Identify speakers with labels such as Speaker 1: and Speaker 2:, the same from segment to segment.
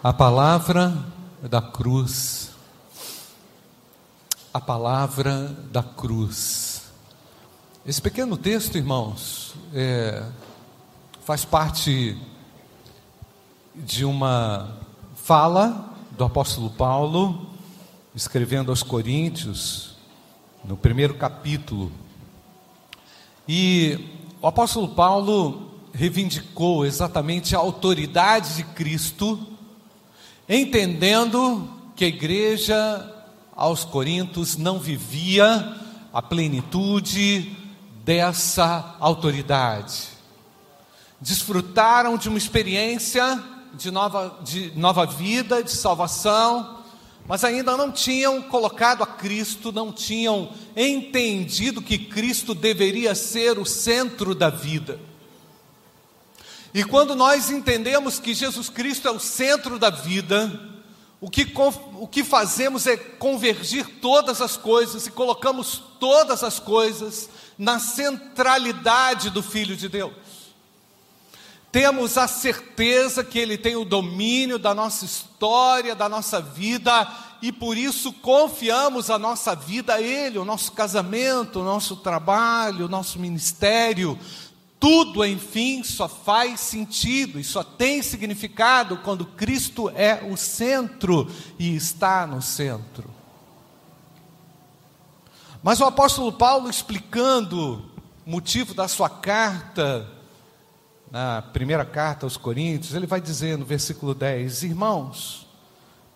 Speaker 1: A palavra da cruz. A palavra da cruz. Esse pequeno texto, irmãos, é, faz parte de uma fala do apóstolo Paulo, escrevendo aos Coríntios, no primeiro capítulo. E o apóstolo Paulo reivindicou exatamente a autoridade de Cristo entendendo que a igreja aos Coríntios não vivia a plenitude dessa autoridade. Desfrutaram de uma experiência de nova, de nova vida, de salvação, mas ainda não tinham colocado a Cristo, não tinham entendido que Cristo deveria ser o centro da vida. E quando nós entendemos que Jesus Cristo é o centro da vida, o que, o que fazemos é convergir todas as coisas e colocamos todas as coisas na centralidade do Filho de Deus. Temos a certeza que Ele tem o domínio da nossa história, da nossa vida, e por isso confiamos a nossa vida a Ele, o nosso casamento, o nosso trabalho, o nosso ministério, tudo, enfim, só faz sentido e só tem significado quando Cristo é o centro e está no centro. Mas o apóstolo Paulo, explicando o motivo da sua carta, na primeira carta aos Coríntios, ele vai dizer no versículo 10: Irmãos,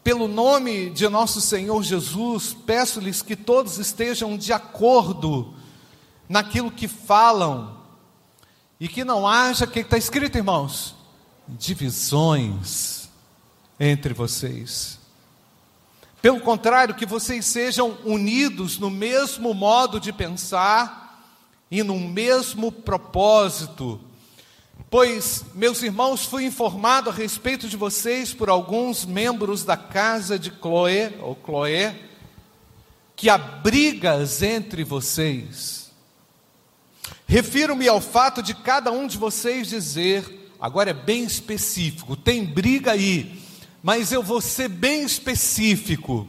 Speaker 1: pelo nome de nosso Senhor Jesus, peço-lhes que todos estejam de acordo naquilo que falam e que não haja, o que está escrito, irmãos? Divisões entre vocês. Pelo contrário, que vocês sejam unidos no mesmo modo de pensar e no mesmo propósito. Pois, meus irmãos, fui informado a respeito de vocês por alguns membros da casa de Chloe, ou Chloe, que há brigas entre vocês. Refiro-me ao fato de cada um de vocês dizer, agora é bem específico, tem briga aí, mas eu vou ser bem específico.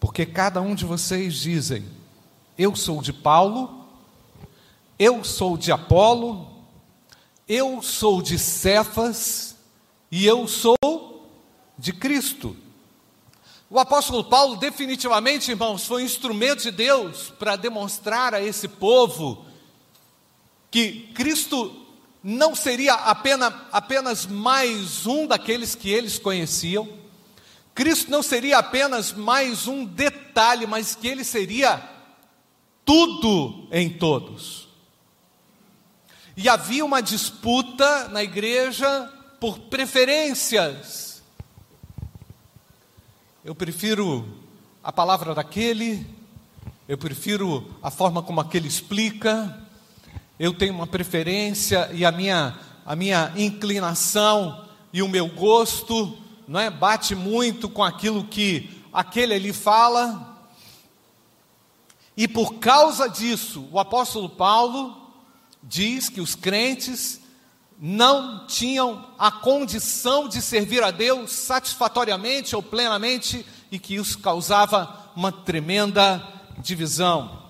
Speaker 1: Porque cada um de vocês dizem: eu sou de Paulo, eu sou de Apolo, eu sou de Cefas e eu sou de Cristo. O apóstolo Paulo, definitivamente, irmãos, foi um instrumento de Deus para demonstrar a esse povo que Cristo não seria apenas, apenas mais um daqueles que eles conheciam, Cristo não seria apenas mais um detalhe, mas que ele seria tudo em todos. E havia uma disputa na igreja por preferências eu prefiro a palavra daquele, eu prefiro a forma como aquele explica, eu tenho uma preferência e a minha, a minha inclinação e o meu gosto não é, bate muito com aquilo que aquele ali fala. E por causa disso, o apóstolo Paulo diz que os crentes não tinham a condição de servir a Deus satisfatoriamente ou plenamente e que isso causava uma tremenda divisão.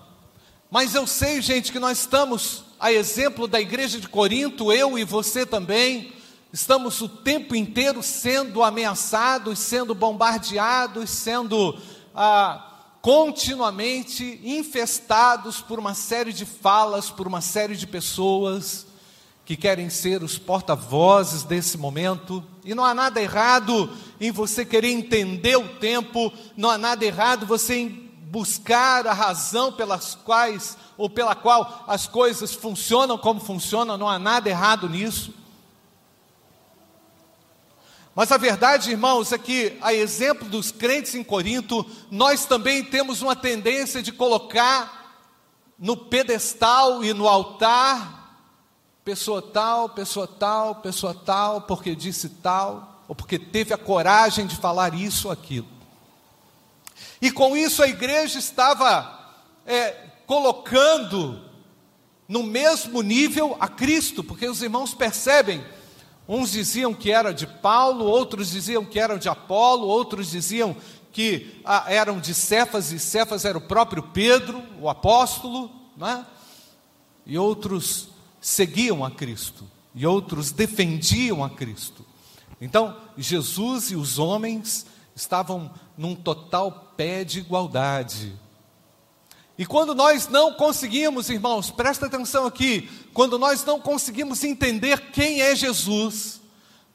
Speaker 1: Mas eu sei, gente, que nós estamos, a exemplo da igreja de Corinto, eu e você também, estamos o tempo inteiro sendo ameaçados, sendo bombardeados, sendo ah, continuamente infestados por uma série de falas, por uma série de pessoas que querem ser os porta-vozes desse momento, e não há nada errado em você querer entender o tempo, não há nada errado você em buscar a razão pelas quais ou pela qual as coisas funcionam como funcionam, não há nada errado nisso. Mas a verdade, irmãos, é que, a exemplo dos crentes em Corinto, nós também temos uma tendência de colocar no pedestal e no altar Pessoa tal, pessoa tal, pessoa tal, porque disse tal, ou porque teve a coragem de falar isso ou aquilo. E com isso a igreja estava é, colocando no mesmo nível a Cristo, porque os irmãos percebem Uns diziam que era de Paulo, outros diziam que eram de Apolo, outros diziam que ah, eram de Cefas, e Cefas era o próprio Pedro, o apóstolo, né? e outros seguiam a Cristo, e outros defendiam a Cristo. Então, Jesus e os homens estavam num total pé de igualdade. E quando nós não conseguimos, irmãos, presta atenção aqui, quando nós não conseguimos entender quem é Jesus,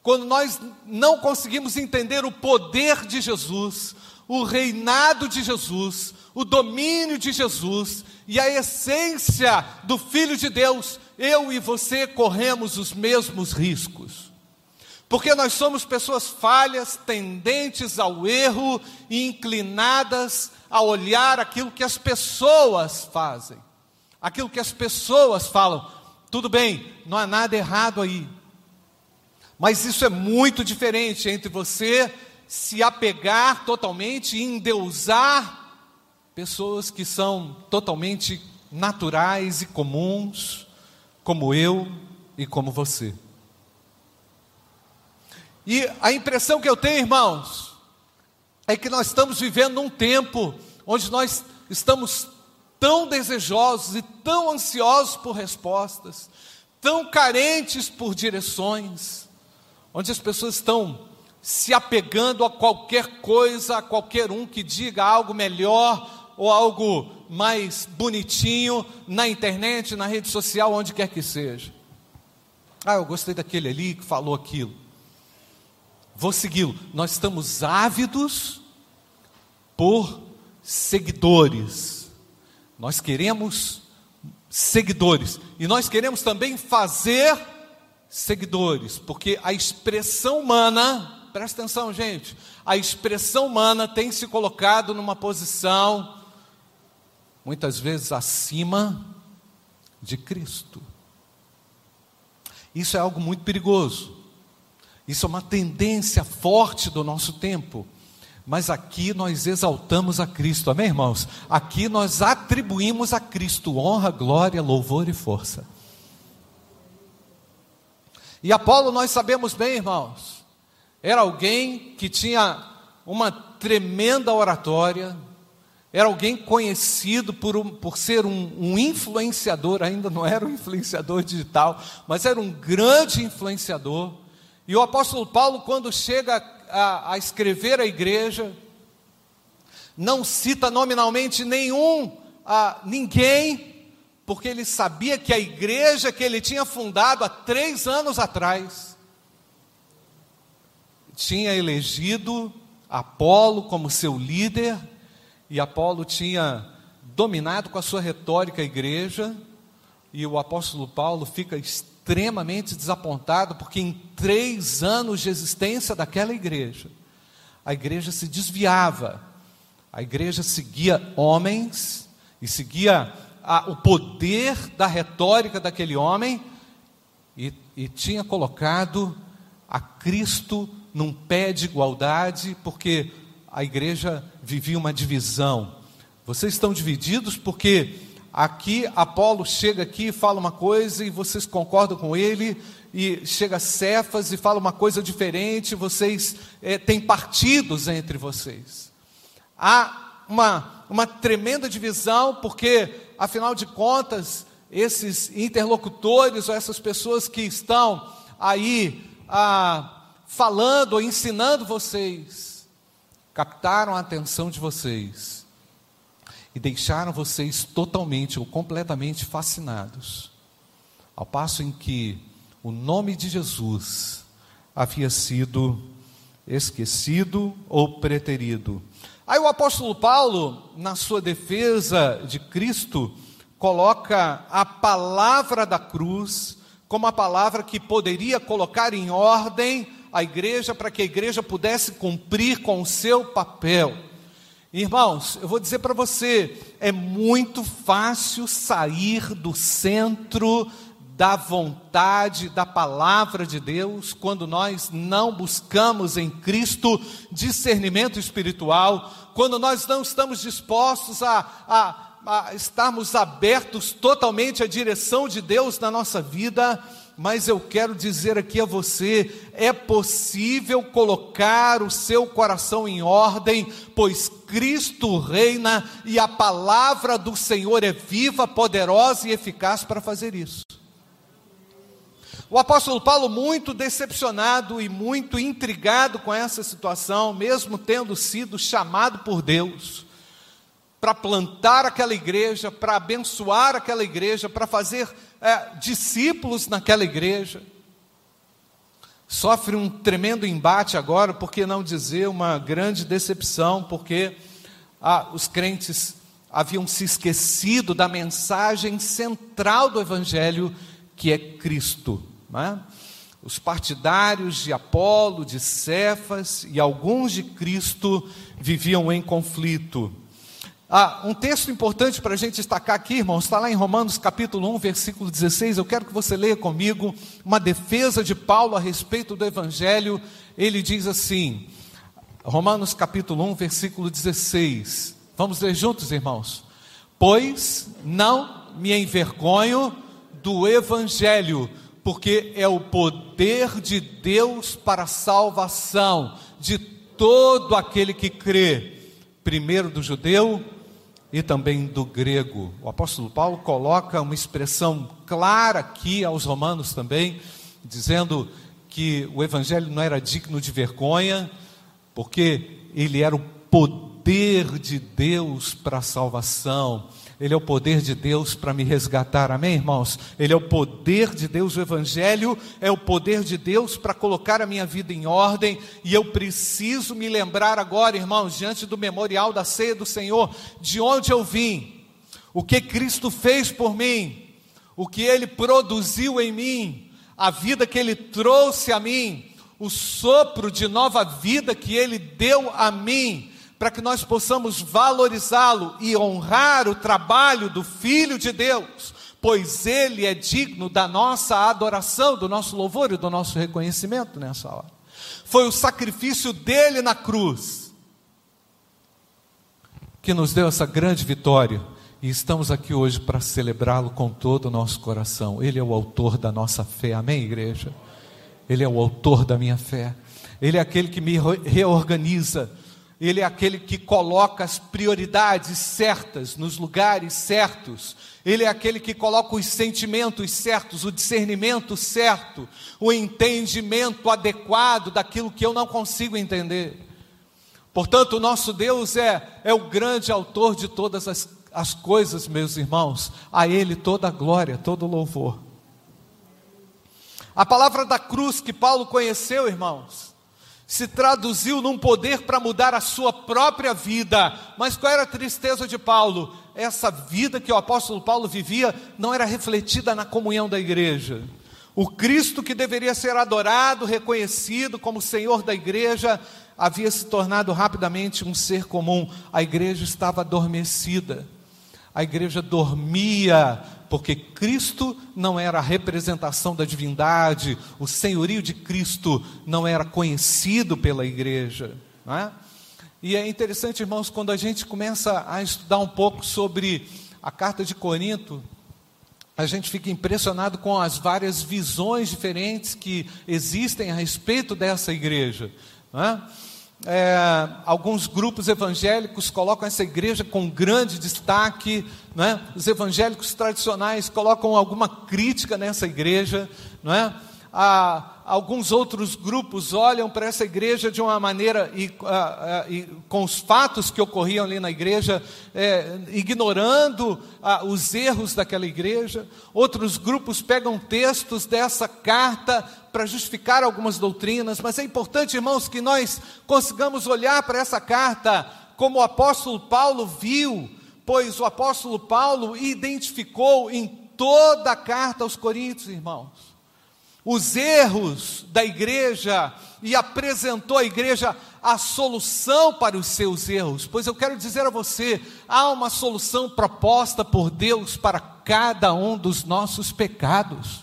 Speaker 1: quando nós não conseguimos entender o poder de Jesus, o reinado de Jesus, o domínio de Jesus e a essência do Filho de Deus, eu e você corremos os mesmos riscos. Porque nós somos pessoas falhas, tendentes ao erro e inclinadas a olhar aquilo que as pessoas fazem, aquilo que as pessoas falam. Tudo bem, não há nada errado aí. Mas isso é muito diferente entre você se apegar totalmente endeusar pessoas que são totalmente naturais e comuns, como eu e como você. E a impressão que eu tenho, irmãos, é que nós estamos vivendo num tempo onde nós estamos tão desejosos e tão ansiosos por respostas, tão carentes por direções, onde as pessoas estão se apegando a qualquer coisa, a qualquer um que diga algo melhor ou algo mais bonitinho na internet, na rede social, onde quer que seja. Ah, eu gostei daquele ali que falou aquilo vou segui-lo. Nós estamos ávidos por seguidores. Nós queremos seguidores. E nós queremos também fazer seguidores, porque a expressão humana, presta atenção, gente, a expressão humana tem se colocado numa posição muitas vezes acima de Cristo. Isso é algo muito perigoso. Isso é uma tendência forte do nosso tempo. Mas aqui nós exaltamos a Cristo, amém, irmãos? Aqui nós atribuímos a Cristo honra, glória, louvor e força. E Apolo, nós sabemos bem, irmãos, era alguém que tinha uma tremenda oratória, era alguém conhecido por, um, por ser um, um influenciador, ainda não era um influenciador digital, mas era um grande influenciador. E o apóstolo Paulo, quando chega a, a escrever a igreja, não cita nominalmente nenhum, a, ninguém, porque ele sabia que a igreja que ele tinha fundado há três anos atrás, tinha elegido Apolo como seu líder, e Apolo tinha dominado com a sua retórica a igreja, e o apóstolo Paulo fica extremamente desapontado, porque em três anos de existência daquela igreja, a igreja se desviava, a igreja seguia homens e seguia a, o poder da retórica daquele homem e, e tinha colocado a Cristo num pé de igualdade, porque a igreja vivia uma divisão. Vocês estão divididos porque Aqui, Apolo chega aqui e fala uma coisa e vocês concordam com ele, e chega Cefas e fala uma coisa diferente, vocês é, têm partidos entre vocês. Há uma, uma tremenda divisão, porque, afinal de contas, esses interlocutores ou essas pessoas que estão aí ah, falando ou ensinando vocês, captaram a atenção de vocês e deixaram vocês totalmente ou completamente fascinados, ao passo em que o nome de Jesus havia sido esquecido ou preterido. Aí o apóstolo Paulo, na sua defesa de Cristo, coloca a palavra da cruz como a palavra que poderia colocar em ordem a igreja para que a igreja pudesse cumprir com o seu papel. Irmãos, eu vou dizer para você, é muito fácil sair do centro da vontade da palavra de Deus quando nós não buscamos em Cristo discernimento espiritual, quando nós não estamos dispostos a, a, a estarmos abertos totalmente à direção de Deus na nossa vida mas eu quero dizer aqui a você: é possível colocar o seu coração em ordem, pois Cristo reina e a palavra do Senhor é viva, poderosa e eficaz para fazer isso. O apóstolo Paulo, muito decepcionado e muito intrigado com essa situação, mesmo tendo sido chamado por Deus para plantar aquela igreja, para abençoar aquela igreja, para fazer é, discípulos naquela igreja. Sofre um tremendo embate agora, por que não dizer uma grande decepção, porque ah, os crentes haviam se esquecido da mensagem central do Evangelho, que é Cristo. É? Os partidários de Apolo, de Cefas e alguns de Cristo viviam em conflito. Ah, um texto importante para a gente destacar aqui, irmãos, está lá em Romanos capítulo 1, versículo 16. Eu quero que você leia comigo uma defesa de Paulo a respeito do Evangelho. Ele diz assim, Romanos capítulo 1, versículo 16. Vamos ler juntos, irmãos? Pois não me envergonho do Evangelho, porque é o poder de Deus para a salvação de todo aquele que crê, primeiro do judeu e também do grego. O apóstolo Paulo coloca uma expressão clara aqui aos romanos também, dizendo que o evangelho não era digno de vergonha, porque ele era o poder de Deus para a salvação. Ele é o poder de Deus para me resgatar, amém, irmãos? Ele é o poder de Deus, o Evangelho é o poder de Deus para colocar a minha vida em ordem, e eu preciso me lembrar agora, irmãos, diante do memorial da ceia do Senhor, de onde eu vim, o que Cristo fez por mim, o que Ele produziu em mim, a vida que Ele trouxe a mim, o sopro de nova vida que Ele deu a mim para que nós possamos valorizá-lo e honrar o trabalho do Filho de Deus, pois ele é digno da nossa adoração, do nosso louvor e do nosso reconhecimento nessa hora. Foi o sacrifício dele na cruz que nos deu essa grande vitória. E estamos aqui hoje para celebrá-lo com todo o nosso coração. Ele é o autor da nossa fé, amém, igreja? Ele é o autor da minha fé. Ele é aquele que me reorganiza, ele é aquele que coloca as prioridades certas nos lugares certos. Ele é aquele que coloca os sentimentos certos, o discernimento certo, o entendimento adequado daquilo que eu não consigo entender. Portanto, o nosso Deus é, é o grande autor de todas as, as coisas, meus irmãos. A Ele toda a glória, todo o louvor. A palavra da cruz que Paulo conheceu, irmãos, se traduziu num poder para mudar a sua própria vida. Mas qual era a tristeza de Paulo? Essa vida que o apóstolo Paulo vivia não era refletida na comunhão da igreja. O Cristo que deveria ser adorado, reconhecido como Senhor da igreja, havia se tornado rapidamente um ser comum. A igreja estava adormecida. A igreja dormia porque Cristo não era a representação da divindade, o senhorio de Cristo não era conhecido pela igreja. Não é? E é interessante, irmãos, quando a gente começa a estudar um pouco sobre a carta de Corinto, a gente fica impressionado com as várias visões diferentes que existem a respeito dessa igreja. Não é? É, alguns grupos evangélicos colocam essa igreja com grande destaque, é? os evangélicos tradicionais colocam alguma crítica nessa igreja, não é? Há, alguns outros grupos olham para essa igreja de uma maneira, e, a, a, e com os fatos que ocorriam ali na igreja, é, ignorando a, os erros daquela igreja. Outros grupos pegam textos dessa carta para justificar algumas doutrinas, mas é importante, irmãos, que nós consigamos olhar para essa carta como o apóstolo Paulo viu, pois o apóstolo Paulo identificou em toda a carta aos Coríntios, irmãos os erros da igreja e apresentou à igreja a solução para os seus erros. Pois eu quero dizer a você, há uma solução proposta por Deus para cada um dos nossos pecados.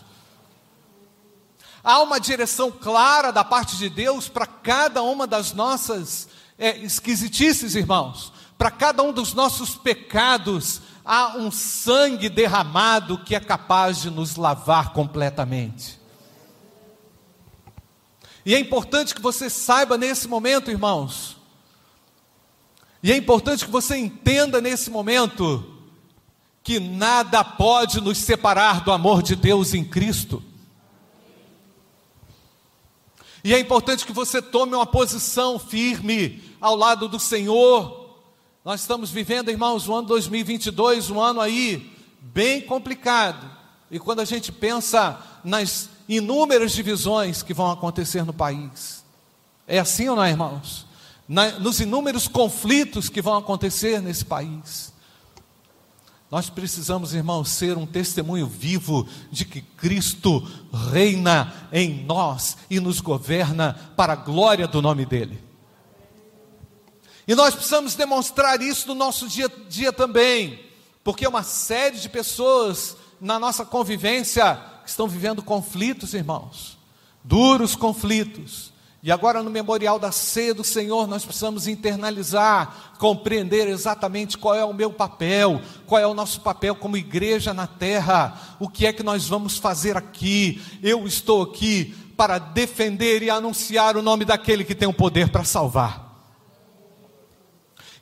Speaker 1: Há uma direção clara da parte de Deus para cada uma das nossas é, esquisitices, irmãos. Para cada um dos nossos pecados, há um sangue derramado que é capaz de nos lavar completamente. E é importante que você saiba nesse momento, irmãos, e é importante que você entenda nesse momento, que nada pode nos separar do amor de Deus em Cristo. E é importante que você tome uma posição firme ao lado do Senhor. Nós estamos vivendo, irmãos, o ano 2022, um ano aí bem complicado. E quando a gente pensa nas inúmeras divisões que vão acontecer no país, é assim ou não, irmãos? Na, nos inúmeros conflitos que vão acontecer nesse país. Nós precisamos, irmãos, ser um testemunho vivo de que Cristo reina em nós e nos governa para a glória do nome dEle. E nós precisamos demonstrar isso no nosso dia a dia também, porque uma série de pessoas na nossa convivência estão vivendo conflitos, irmãos, duros conflitos, e agora, no memorial da ceia do Senhor, nós precisamos internalizar, compreender exatamente qual é o meu papel, qual é o nosso papel como igreja na terra, o que é que nós vamos fazer aqui. Eu estou aqui para defender e anunciar o nome daquele que tem o poder para salvar.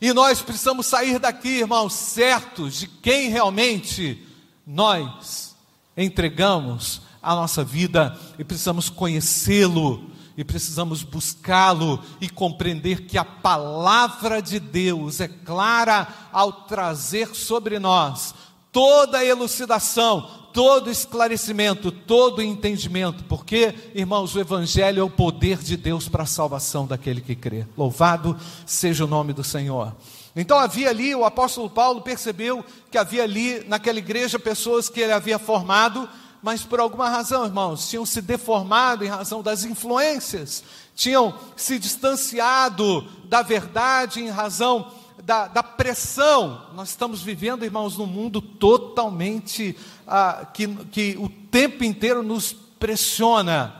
Speaker 1: E nós precisamos sair daqui, irmãos, certos de quem realmente nós entregamos a nossa vida e precisamos conhecê-lo e precisamos buscá-lo e compreender que a palavra de Deus é clara ao trazer sobre nós toda a elucidação, todo esclarecimento, todo entendimento, porque, irmãos, o Evangelho é o poder de Deus para a salvação daquele que crê. Louvado seja o nome do Senhor. Então havia ali, o apóstolo Paulo percebeu que havia ali naquela igreja pessoas que ele havia formado mas por alguma razão, irmãos, tinham se deformado em razão das influências, tinham se distanciado da verdade em razão da, da pressão. Nós estamos vivendo, irmãos, num mundo totalmente ah, que, que o tempo inteiro nos pressiona,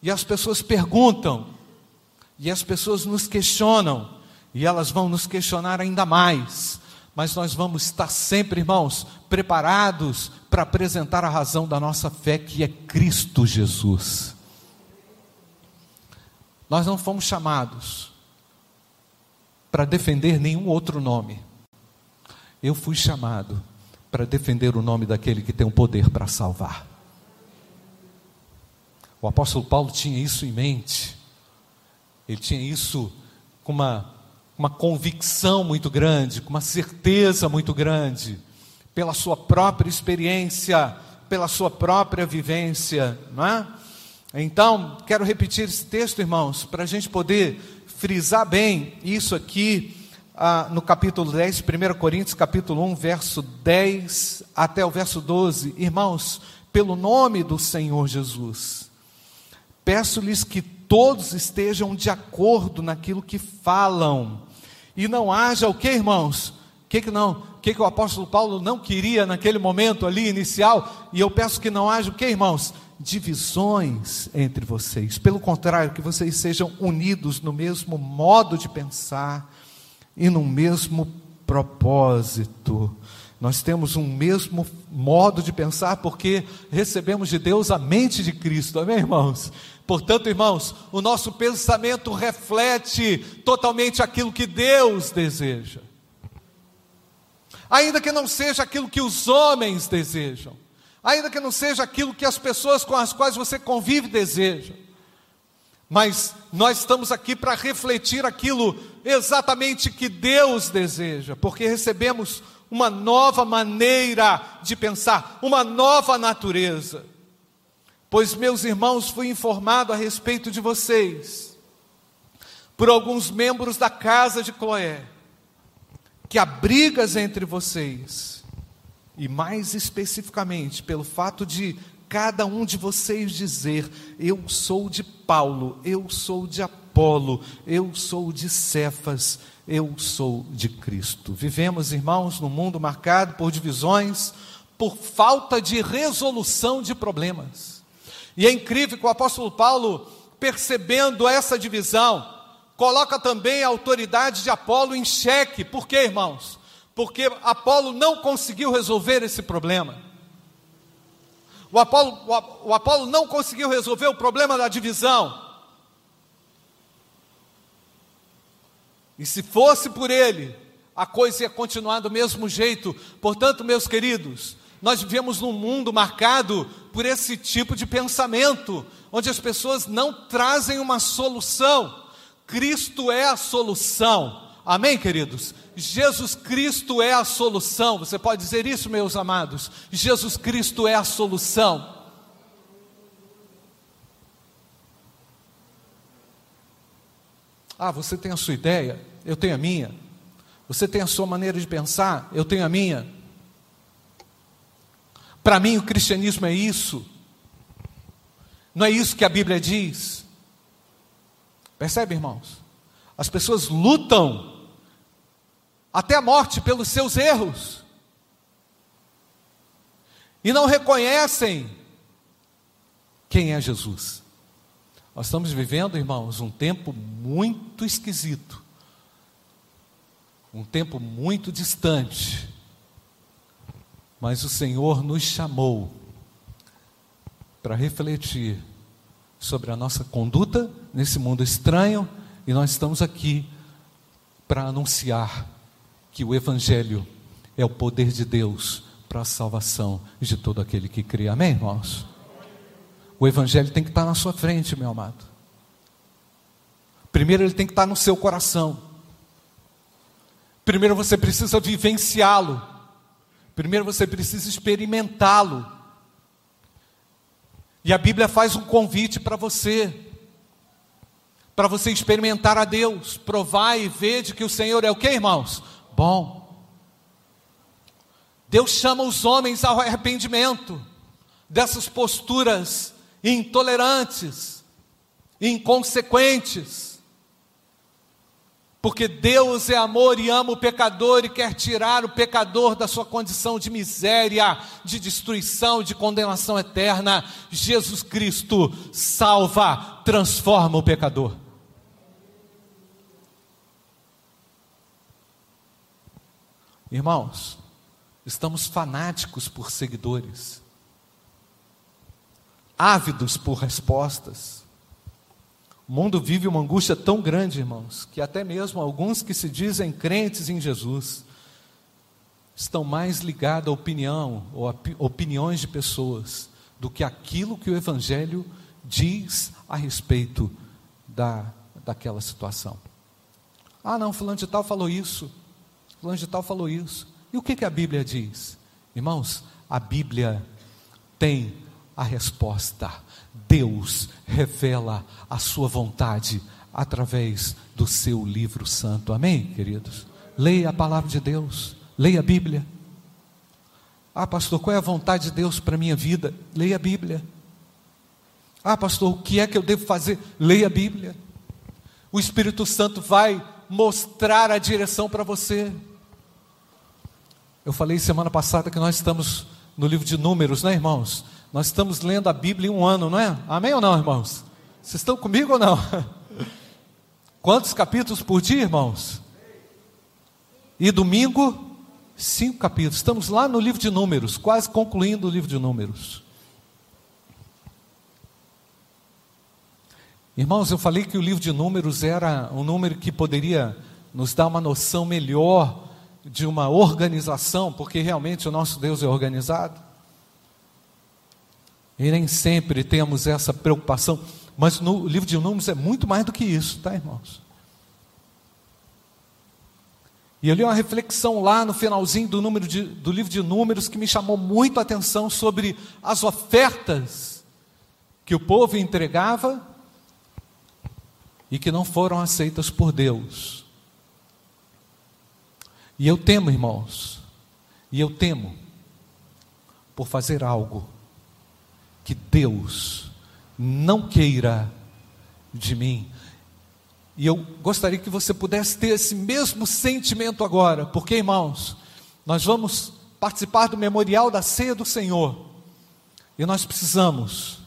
Speaker 1: e as pessoas perguntam, e as pessoas nos questionam, e elas vão nos questionar ainda mais mas nós vamos estar sempre, irmãos, preparados para apresentar a razão da nossa fé, que é Cristo Jesus. Nós não fomos chamados para defender nenhum outro nome. Eu fui chamado para defender o nome daquele que tem o poder para salvar. O apóstolo Paulo tinha isso em mente. Ele tinha isso com uma uma convicção muito grande, com uma certeza muito grande, pela sua própria experiência, pela sua própria vivência, não é? Então, quero repetir esse texto, irmãos, para a gente poder frisar bem isso aqui ah, no capítulo 10, 1 Coríntios, capítulo 1, verso 10 até o verso 12. Irmãos, pelo nome do Senhor Jesus, peço-lhes que todos estejam de acordo naquilo que falam, e não haja o que, irmãos? O que, que não? O que, que o apóstolo Paulo não queria naquele momento ali inicial? E eu peço que não haja o que, irmãos? Divisões entre vocês. Pelo contrário, que vocês sejam unidos no mesmo modo de pensar e no mesmo propósito. Nós temos um mesmo modo de pensar porque recebemos de Deus a mente de Cristo, amém, irmãos? Portanto, irmãos, o nosso pensamento reflete totalmente aquilo que Deus deseja. Ainda que não seja aquilo que os homens desejam, ainda que não seja aquilo que as pessoas com as quais você convive desejam, mas nós estamos aqui para refletir aquilo exatamente que Deus deseja, porque recebemos uma nova maneira de pensar, uma nova natureza. Pois, meus irmãos, fui informado a respeito de vocês, por alguns membros da casa de Cloé, que há brigas entre vocês, e mais especificamente pelo fato de cada um de vocês dizer: Eu sou de Paulo, eu sou de Apolo, eu sou de Cefas, eu sou de Cristo. Vivemos, irmãos, num mundo marcado por divisões, por falta de resolução de problemas. E é incrível que o apóstolo Paulo, percebendo essa divisão, coloca também a autoridade de Apolo em xeque. Por quê, irmãos? Porque Apolo não conseguiu resolver esse problema. O Apolo, o Apolo não conseguiu resolver o problema da divisão. E se fosse por ele, a coisa ia continuar do mesmo jeito. Portanto, meus queridos, nós vivemos num mundo marcado por esse tipo de pensamento, onde as pessoas não trazem uma solução. Cristo é a solução. Amém, queridos? Jesus Cristo é a solução. Você pode dizer isso, meus amados? Jesus Cristo é a solução. Ah, você tem a sua ideia, eu tenho a minha. Você tem a sua maneira de pensar, eu tenho a minha. Para mim, o cristianismo é isso. Não é isso que a Bíblia diz. Percebe, irmãos? As pessoas lutam até a morte pelos seus erros e não reconhecem quem é Jesus. Nós estamos vivendo, irmãos, um tempo muito esquisito, um tempo muito distante, mas o Senhor nos chamou para refletir sobre a nossa conduta nesse mundo estranho e nós estamos aqui para anunciar que o Evangelho é o poder de Deus para a salvação de todo aquele que crê. Amém, irmãos? O Evangelho tem que estar na sua frente, meu amado. Primeiro, ele tem que estar no seu coração. Primeiro, você precisa vivenciá-lo. Primeiro, você precisa experimentá-lo. E a Bíblia faz um convite para você, para você experimentar a Deus, provar e ver de que o Senhor é o que, irmãos? Bom. Deus chama os homens ao arrependimento dessas posturas intolerantes, inconsequentes. Porque Deus é amor e ama o pecador e quer tirar o pecador da sua condição de miséria, de destruição, de condenação eterna. Jesus Cristo salva, transforma o pecador. Irmãos, estamos fanáticos por seguidores ávidos por respostas. O mundo vive uma angústia tão grande, irmãos, que até mesmo alguns que se dizem crentes em Jesus estão mais ligados à opinião ou a opiniões de pessoas do que aquilo que o Evangelho diz a respeito da, daquela situação. Ah, não, fulano de tal falou isso, fulano de tal falou isso. E o que, que a Bíblia diz? Irmãos, a Bíblia tem a resposta. Deus revela a sua vontade através do seu livro santo. Amém, queridos? Leia a palavra de Deus, leia a Bíblia. Ah, pastor, qual é a vontade de Deus para a minha vida? Leia a Bíblia. Ah, pastor, o que é que eu devo fazer? Leia a Bíblia. O Espírito Santo vai mostrar a direção para você. Eu falei semana passada que nós estamos no livro de Números, né, irmãos? Nós estamos lendo a Bíblia em um ano, não é? Amém ou não, irmãos? Vocês estão comigo ou não? Quantos capítulos por dia, irmãos? E domingo, cinco capítulos. Estamos lá no livro de Números, quase concluindo o livro de Números. Irmãos, eu falei que o livro de Números era um número que poderia nos dar uma noção melhor de uma organização, porque realmente o nosso Deus é organizado. E nem sempre temos essa preocupação, mas no livro de Números é muito mais do que isso, tá, irmãos? E eu li uma reflexão lá no finalzinho do, número de, do livro de Números que me chamou muito a atenção sobre as ofertas que o povo entregava e que não foram aceitas por Deus. E eu temo, irmãos, e eu temo por fazer algo que Deus não queira de mim. E eu gostaria que você pudesse ter esse mesmo sentimento agora, porque, irmãos, nós vamos participar do memorial da ceia do Senhor, e nós precisamos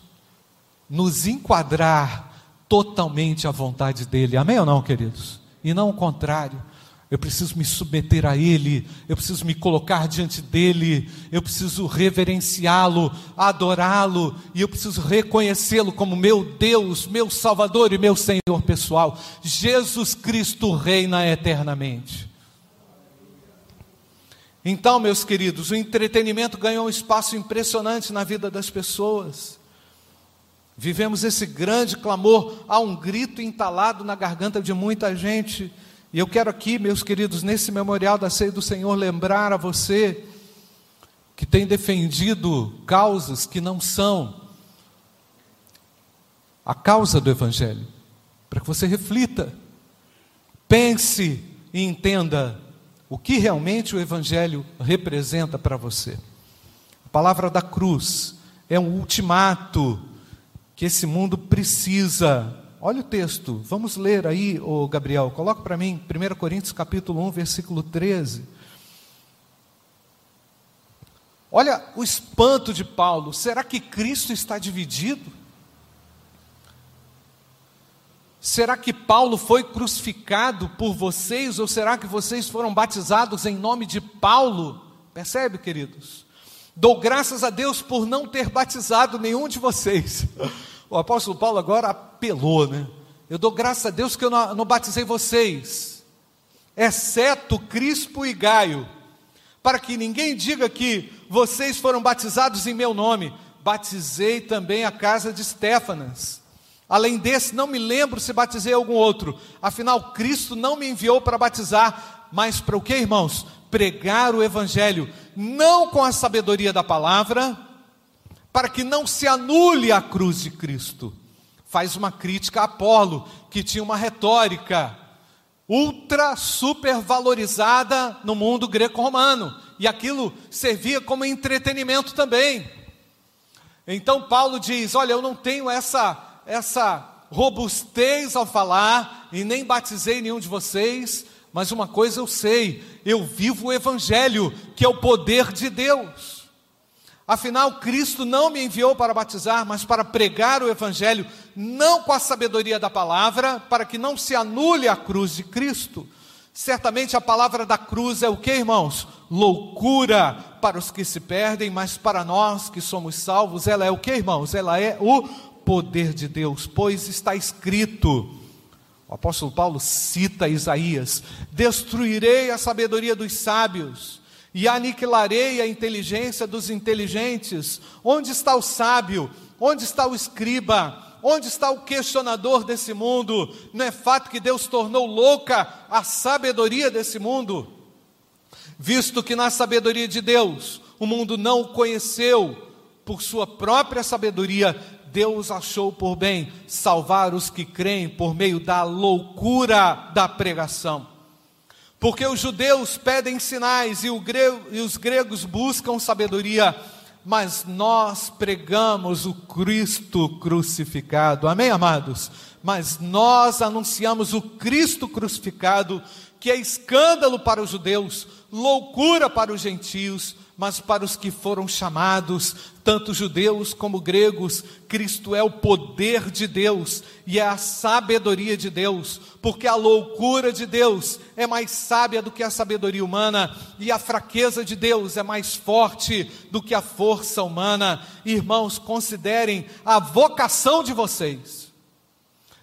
Speaker 1: nos enquadrar totalmente à vontade dEle, amém ou não, queridos? E não o contrário. Eu preciso me submeter a Ele, eu preciso me colocar diante dEle, eu preciso reverenciá-lo, adorá-lo, e eu preciso reconhecê-lo como meu Deus, meu Salvador e meu Senhor pessoal. Jesus Cristo reina eternamente. Então, meus queridos, o entretenimento ganhou um espaço impressionante na vida das pessoas. Vivemos esse grande clamor, há um grito entalado na garganta de muita gente e eu quero aqui, meus queridos, nesse memorial da ceia do Senhor, lembrar a você que tem defendido causas que não são a causa do Evangelho, para que você reflita, pense e entenda o que realmente o Evangelho representa para você. A palavra da cruz é um ultimato que esse mundo precisa Olha o texto, vamos ler aí, o Gabriel, coloca para mim, 1 Coríntios capítulo 1, versículo 13. Olha o espanto de Paulo, será que Cristo está dividido? Será que Paulo foi crucificado por vocês ou será que vocês foram batizados em nome de Paulo? Percebe, queridos? Dou graças a Deus por não ter batizado nenhum de vocês. O apóstolo Paulo agora apelou, né? Eu dou graças a Deus que eu não, não batizei vocês, exceto Crispo e Gaio, para que ninguém diga que vocês foram batizados em meu nome. Batizei também a casa de Stefanas. Além desse, não me lembro se batizei algum outro. Afinal, Cristo não me enviou para batizar, mas para o que, irmãos? Pregar o Evangelho, não com a sabedoria da palavra, para que não se anule a cruz de Cristo. Faz uma crítica a Apolo, que tinha uma retórica ultra super valorizada no mundo greco-romano, e aquilo servia como entretenimento também. Então Paulo diz: "Olha, eu não tenho essa essa robustez ao falar e nem batizei nenhum de vocês, mas uma coisa eu sei, eu vivo o evangelho, que é o poder de Deus. Afinal, Cristo não me enviou para batizar, mas para pregar o Evangelho, não com a sabedoria da palavra, para que não se anule a cruz de Cristo. Certamente a palavra da cruz é o que, irmãos? Loucura para os que se perdem, mas para nós que somos salvos, ela é o que, irmãos? Ela é o poder de Deus, pois está escrito. O apóstolo Paulo cita Isaías: Destruirei a sabedoria dos sábios e aniquilarei a inteligência dos inteligentes. Onde está o sábio? Onde está o escriba? Onde está o questionador desse mundo? Não é fato que Deus tornou louca a sabedoria desse mundo? Visto que na sabedoria de Deus o mundo não o conheceu por sua própria sabedoria, Deus achou por bem salvar os que creem por meio da loucura da pregação. Porque os judeus pedem sinais e, grego, e, os gregos buscam sabedoria, mas nós pregamos o Cristo crucificado. Amém, amados? Mas nós anunciamos o Cristo crucificado, que é escândalo para os judeus, loucura para os gentios, mas para os que foram chamados, tanto judeus como gregos, Cristo é o poder de Deus e é a sabedoria de Deus, porque a loucura de Deus é mais sábia do que a sabedoria humana e a fraqueza de Deus é mais forte do que a força humana. Irmãos, considerem a vocação de vocês.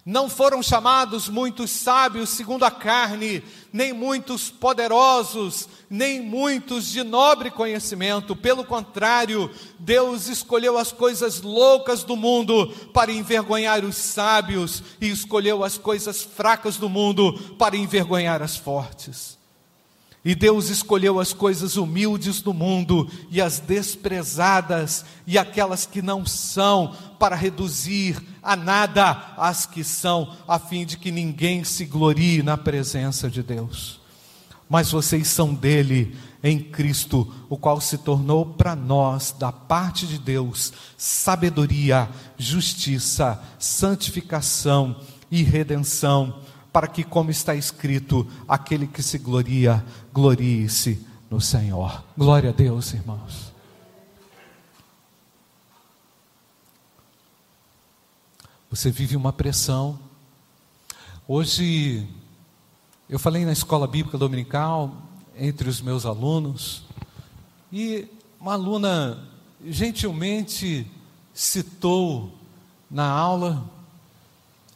Speaker 1: Não foram chamados muitos sábios segundo a carne, nem muitos poderosos, nem muitos de nobre conhecimento. Pelo contrário, Deus escolheu as coisas loucas do mundo para envergonhar os sábios, e escolheu as coisas fracas do mundo para envergonhar as fortes. E Deus escolheu as coisas humildes do mundo e as desprezadas e aquelas que não são, para reduzir a nada as que são, a fim de que ninguém se glorie na presença de Deus. Mas vocês são dele em Cristo, o qual se tornou para nós, da parte de Deus, sabedoria, justiça, santificação e redenção para que, como está escrito, aquele que se gloria, glorie-se no Senhor. Glória a Deus, irmãos. Você vive uma pressão. Hoje, Eu falei na escola bíblica dominical, entre os meus alunos, e uma aluna gentilmente citou na aula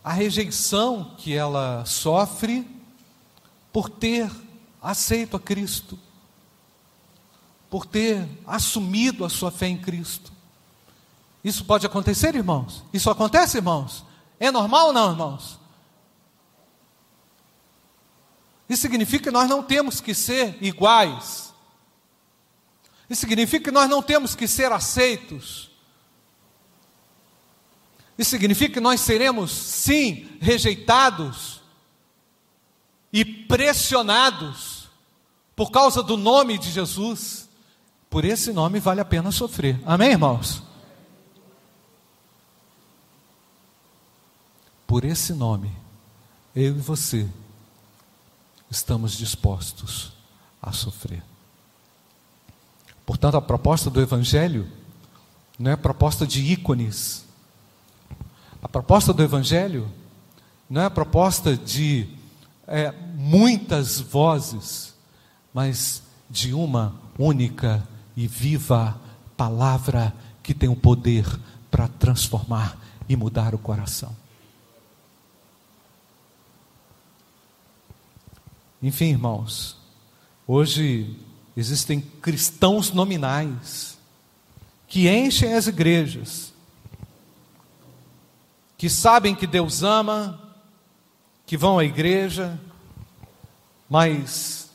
Speaker 1: a rejeição que ela sofre por ter aceito a Cristo, por ter assumido a sua fé em Cristo. Isso pode acontecer, irmãos? Isso acontece, irmãos? É normal ou não, irmãos? Isso significa que nós não temos que ser iguais. Isso significa que nós não temos que ser aceitos. Isso significa que nós seremos, sim, rejeitados e pressionados por causa do nome de Jesus. Por esse nome vale a pena sofrer. Amém, irmãos? Por esse nome, eu e você estamos dispostos a sofrer. Portanto, a proposta do Evangelho não é proposta de ícones. A proposta do Evangelho não é a proposta de é, muitas vozes, mas de uma única e viva palavra que tem o poder para transformar e mudar o coração. Enfim, irmãos, hoje existem cristãos nominais que enchem as igrejas, que sabem que Deus ama, que vão à igreja, mas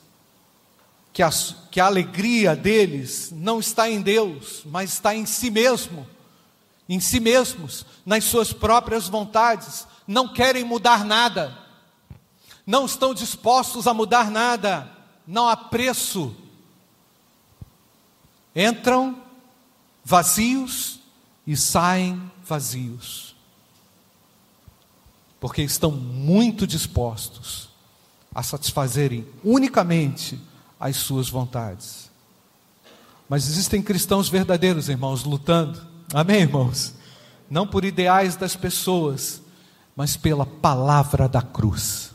Speaker 1: que a, que a alegria deles não está em Deus, mas está em si mesmo, em si mesmos, nas suas próprias vontades, não querem mudar nada não estão dispostos a mudar nada, não há preço. Entram vazios e saem vazios, porque estão muito dispostos a satisfazerem unicamente as suas vontades. Mas existem cristãos verdadeiros, irmãos, lutando, amém, irmãos? Não por ideais das pessoas, mas pela palavra da cruz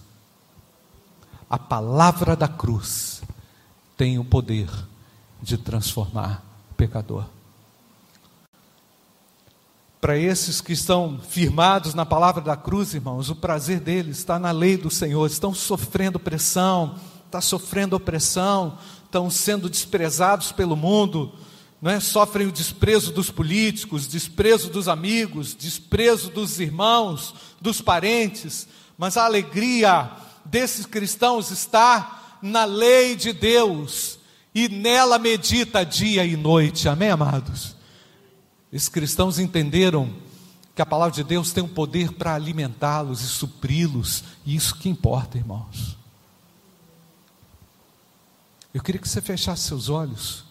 Speaker 1: a palavra da cruz tem o poder de transformar o pecador. Para esses que estão firmados na palavra da cruz, irmãos, o prazer deles está na lei do Senhor, estão sofrendo pressão, está sofrendo opressão, estão sendo desprezados pelo mundo, não é? sofrem o desprezo dos políticos, desprezo dos amigos, desprezo dos irmãos, dos parentes, mas a alegria desses cristãos está na lei de Deus e nela medita dia e noite. Amém, amados? Esses cristãos entenderam que a palavra de Deus tem um poder para alimentá-los e supri-los, e isso que importa, irmãos. Eu queria que você fechasse seus olhos,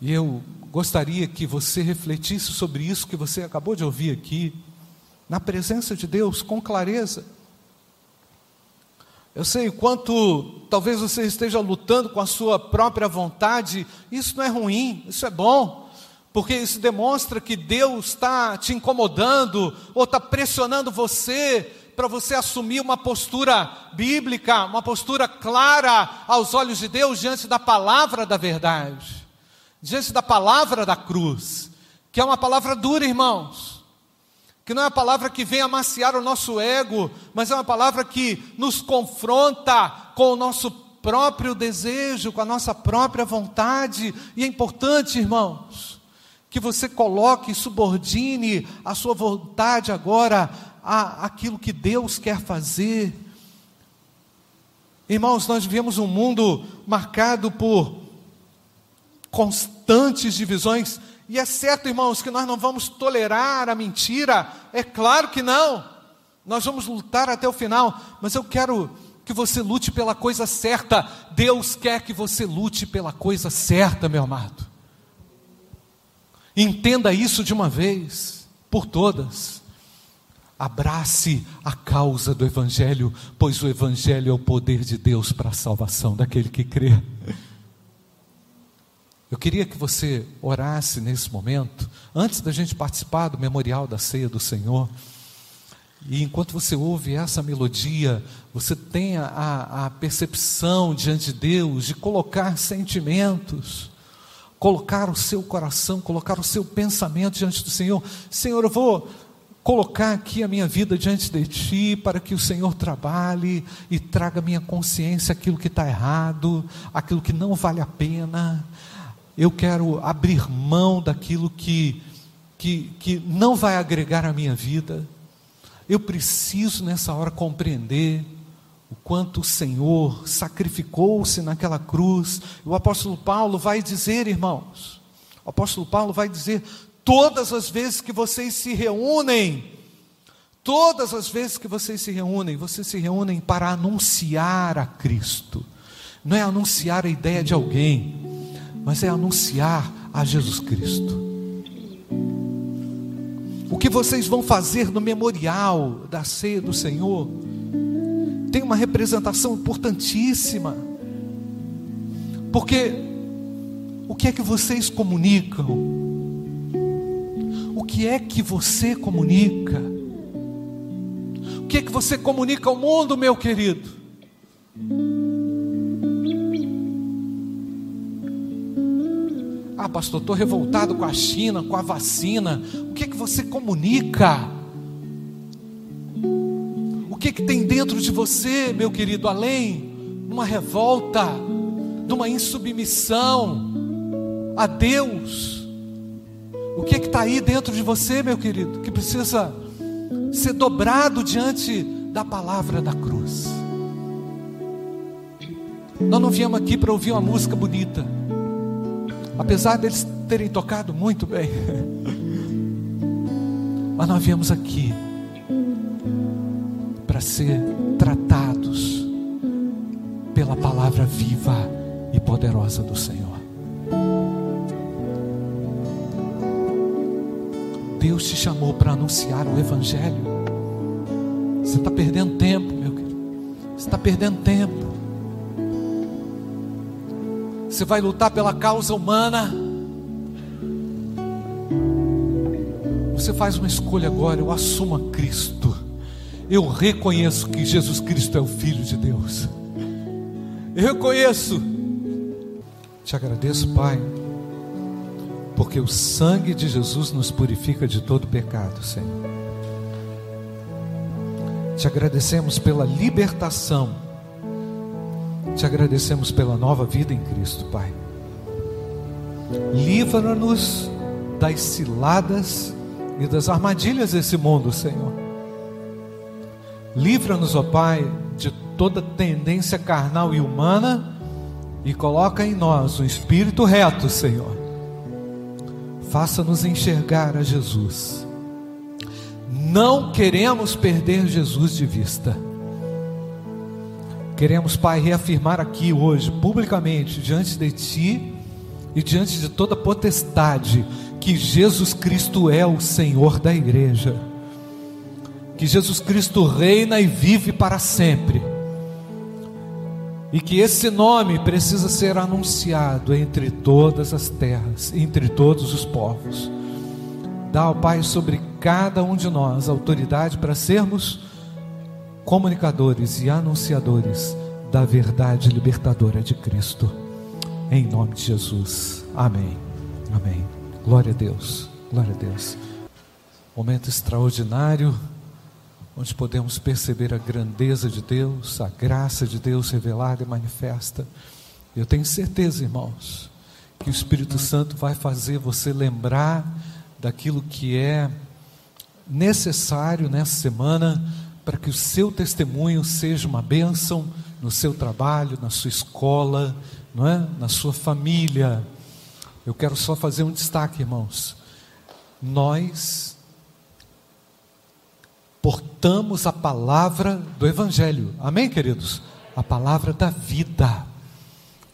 Speaker 1: e eu gostaria que você refletisse sobre isso que você acabou de ouvir aqui, na presença de Deus, com clareza. Eu sei o quanto talvez você esteja lutando com a sua própria vontade, isso não é ruim, isso é bom, porque isso demonstra que Deus está te incomodando ou está pressionando você para você assumir uma postura bíblica, uma postura clara aos olhos de Deus diante da palavra da verdade, diante da palavra da cruz, que é uma palavra dura, irmãos que não é uma palavra que vem amaciar o nosso ego, mas é uma palavra que nos confronta com o nosso próprio desejo, com a nossa própria vontade, e é importante, irmãos, que você coloque e subordine a sua vontade agora a aquilo que Deus quer fazer. Irmãos, nós vivemos um mundo marcado por constantes divisões e é certo, irmãos, que nós não vamos tolerar a mentira, é claro que não. Nós vamos lutar até o final, mas eu quero que você lute pela coisa certa. Deus quer que você lute pela coisa certa, meu amado. Entenda isso de uma vez, por todas. Abrace a causa do Evangelho, pois o Evangelho é o poder de Deus para a salvação daquele que crê. Eu queria que você orasse nesse momento, antes da gente participar do memorial da ceia do Senhor. E enquanto você ouve essa melodia, você tem a, a percepção diante de Deus de colocar sentimentos, colocar o seu coração, colocar o seu pensamento diante do Senhor. Senhor, eu vou colocar aqui a minha vida diante de Ti, para que o Senhor trabalhe e traga à minha consciência aquilo que está errado, aquilo que não vale a pena. Eu quero abrir mão daquilo que, que, que não vai agregar à minha vida. Eu preciso nessa hora compreender o quanto o Senhor sacrificou-se naquela cruz. O apóstolo Paulo vai dizer, irmãos, o apóstolo Paulo vai dizer: Todas as vezes que vocês se reúnem, todas as vezes que vocês se reúnem, vocês se reúnem para anunciar a Cristo. Não é anunciar a ideia de alguém, mas é anunciar a Jesus Cristo. O que vocês vão fazer no memorial da ceia do Senhor tem uma representação importantíssima. Porque o que é que vocês comunicam? que é que você comunica? O que é que você comunica ao mundo, meu querido? Ah, pastor, estou revoltado com a China, com a vacina. O que é que você comunica? Dentro de você, meu querido, além de uma revolta, de uma insubmissão a Deus? O que é está aí dentro de você, meu querido, que precisa ser dobrado diante da palavra da cruz? Nós não viemos aqui para ouvir uma música bonita, apesar deles terem tocado muito bem, mas nós viemos aqui para ser tratados pela palavra viva e poderosa do Senhor. Deus te chamou para anunciar o Evangelho. Você está perdendo tempo, meu querido. Você está perdendo tempo. Você vai lutar pela causa humana. Você faz uma escolha agora. Eu assumo a Cristo. Eu reconheço que Jesus Cristo é o Filho de Deus. Eu reconheço. Te agradeço, Pai porque o sangue de Jesus nos purifica de todo pecado, Senhor. Te agradecemos pela libertação, te agradecemos pela nova vida em Cristo, Pai. Livra-nos das ciladas e das armadilhas desse mundo, Senhor. Livra-nos, ó Pai, de toda tendência carnal e humana e coloca em nós um espírito reto, Senhor faça-nos enxergar a Jesus. Não queremos perder Jesus de vista. Queremos, Pai, reafirmar aqui hoje, publicamente, diante de Ti e diante de toda potestade, que Jesus Cristo é o Senhor da igreja, que Jesus Cristo reina e vive para sempre e que esse nome precisa ser anunciado entre todas as terras, entre todos os povos. Dá ao Pai sobre cada um de nós autoridade para sermos comunicadores e anunciadores da verdade libertadora de Cristo. Em nome de Jesus. Amém. Amém. Glória a Deus. Glória a Deus. Momento extraordinário onde podemos perceber a grandeza de Deus, a graça de Deus revelada e manifesta. Eu tenho certeza, irmãos, que o Espírito Santo vai fazer você lembrar daquilo que é necessário nessa semana para que o seu testemunho seja uma bênção no seu trabalho, na sua escola, não é? na sua família. Eu quero só fazer um destaque, irmãos. Nós portamos a palavra do Evangelho. Amém, queridos? A palavra da vida.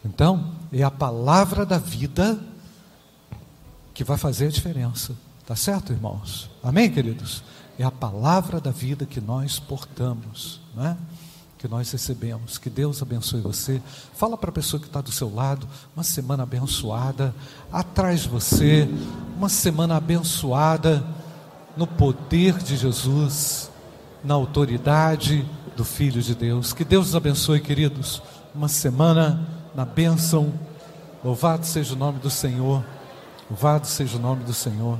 Speaker 1: Então, é a palavra da vida que vai fazer a diferença. Tá certo, irmãos? Amém, queridos? É a palavra da vida que nós portamos, não é? Que nós recebemos. Que Deus abençoe você. Fala para a pessoa que está do seu lado, uma semana abençoada. Atrás de você, uma semana abençoada no poder de Jesus, na autoridade do Filho de Deus. Que Deus os abençoe, queridos. Uma semana na bênção. Louvado seja o nome do Senhor. Louvado seja o nome do Senhor.